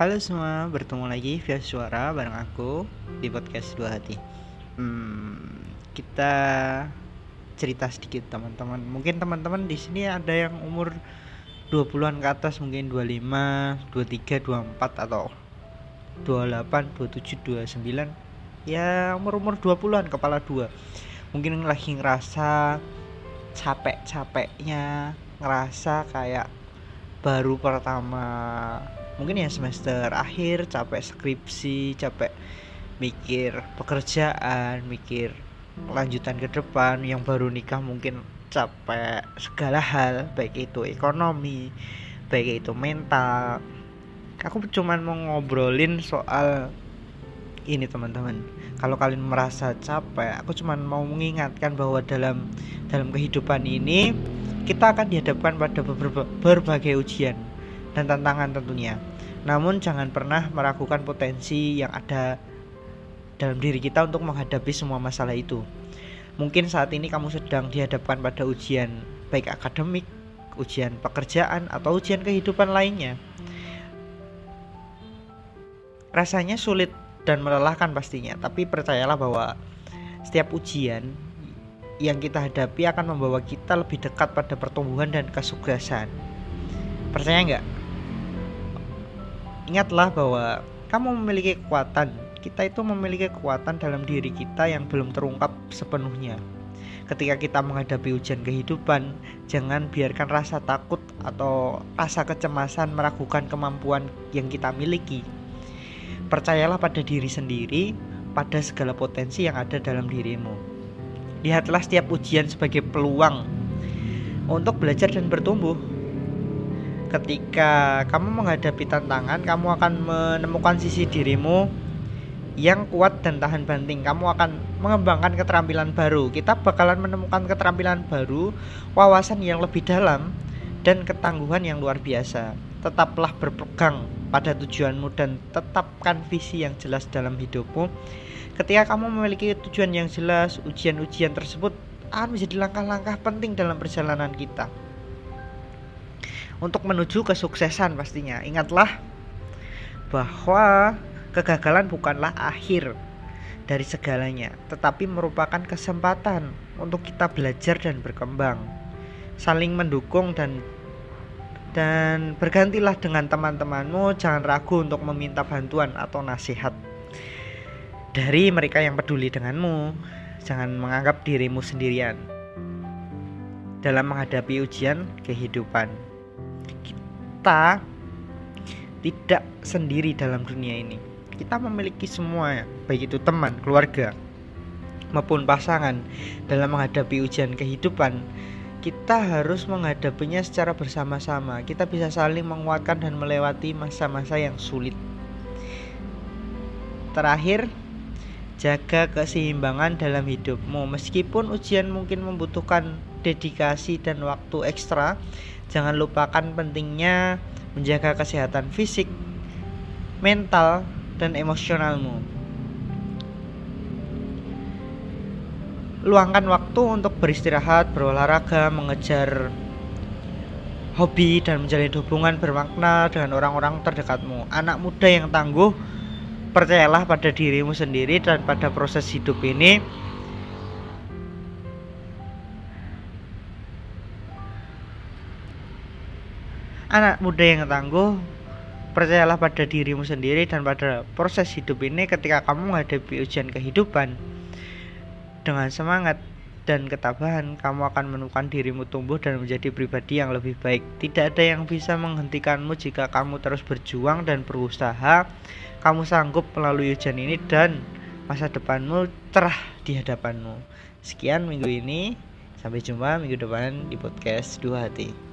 Halo semua, bertemu lagi via suara bareng aku di podcast Dua Hati. Hmm, kita cerita sedikit teman-teman. Mungkin teman-teman di sini ada yang umur 20-an ke atas, mungkin 25, 23, 24 atau 28, 27, 29. Ya, umur-umur 20-an kepala dua. Mungkin lagi ngerasa capek-capeknya, ngerasa kayak baru pertama mungkin ya semester akhir capek skripsi capek mikir pekerjaan mikir lanjutan ke depan yang baru nikah mungkin capek segala hal baik itu ekonomi baik itu mental. Aku cuman mau ngobrolin soal ini teman-teman. Kalau kalian merasa capek aku cuman mau mengingatkan bahwa dalam dalam kehidupan ini kita akan dihadapkan pada berbagai ujian dan tantangan tentunya. Namun jangan pernah meragukan potensi yang ada dalam diri kita untuk menghadapi semua masalah itu. Mungkin saat ini kamu sedang dihadapkan pada ujian baik akademik, ujian pekerjaan atau ujian kehidupan lainnya. Rasanya sulit dan melelahkan pastinya, tapi percayalah bahwa setiap ujian yang kita hadapi akan membawa kita lebih dekat pada pertumbuhan dan kesuksesan. Percaya nggak? Ingatlah bahwa kamu memiliki kekuatan. Kita itu memiliki kekuatan dalam diri kita yang belum terungkap sepenuhnya. Ketika kita menghadapi ujian kehidupan, jangan biarkan rasa takut atau rasa kecemasan meragukan kemampuan yang kita miliki. Percayalah pada diri sendiri, pada segala potensi yang ada dalam dirimu. Lihatlah setiap ujian sebagai peluang untuk belajar dan bertumbuh. Ketika kamu menghadapi tantangan, kamu akan menemukan sisi dirimu yang kuat dan tahan banting. Kamu akan mengembangkan keterampilan baru. Kita bakalan menemukan keterampilan baru, wawasan yang lebih dalam, dan ketangguhan yang luar biasa. Tetaplah berpegang pada tujuanmu dan tetapkan visi yang jelas dalam hidupmu Ketika kamu memiliki tujuan yang jelas, ujian-ujian tersebut akan menjadi langkah-langkah penting dalam perjalanan kita. Untuk menuju kesuksesan pastinya. Ingatlah bahwa kegagalan bukanlah akhir dari segalanya, tetapi merupakan kesempatan untuk kita belajar dan berkembang. Saling mendukung dan dan bergantilah dengan teman-temanmu, jangan ragu untuk meminta bantuan atau nasihat dari mereka yang peduli denganmu. Jangan menganggap dirimu sendirian dalam menghadapi ujian kehidupan. Kita tidak sendiri dalam dunia ini. Kita memiliki semua, baik itu teman, keluarga, maupun pasangan dalam menghadapi ujian kehidupan. Kita harus menghadapinya secara bersama-sama. Kita bisa saling menguatkan dan melewati masa-masa yang sulit. Terakhir, Jaga keseimbangan dalam hidupmu. Meskipun ujian mungkin membutuhkan dedikasi dan waktu ekstra, jangan lupakan pentingnya menjaga kesehatan fisik, mental, dan emosionalmu. Luangkan waktu untuk beristirahat, berolahraga, mengejar hobi, dan menjalin hubungan bermakna dengan orang-orang terdekatmu. Anak muda yang tangguh percayalah pada dirimu sendiri dan pada proses hidup ini anak muda yang tangguh percayalah pada dirimu sendiri dan pada proses hidup ini ketika kamu menghadapi ujian kehidupan dengan semangat dan ketabahan, kamu akan menemukan dirimu tumbuh dan menjadi pribadi yang lebih baik. Tidak ada yang bisa menghentikanmu jika kamu terus berjuang dan berusaha. Kamu sanggup melalui ujian ini dan masa depanmu cerah di hadapanmu. Sekian minggu ini. Sampai jumpa minggu depan di podcast Dua Hati.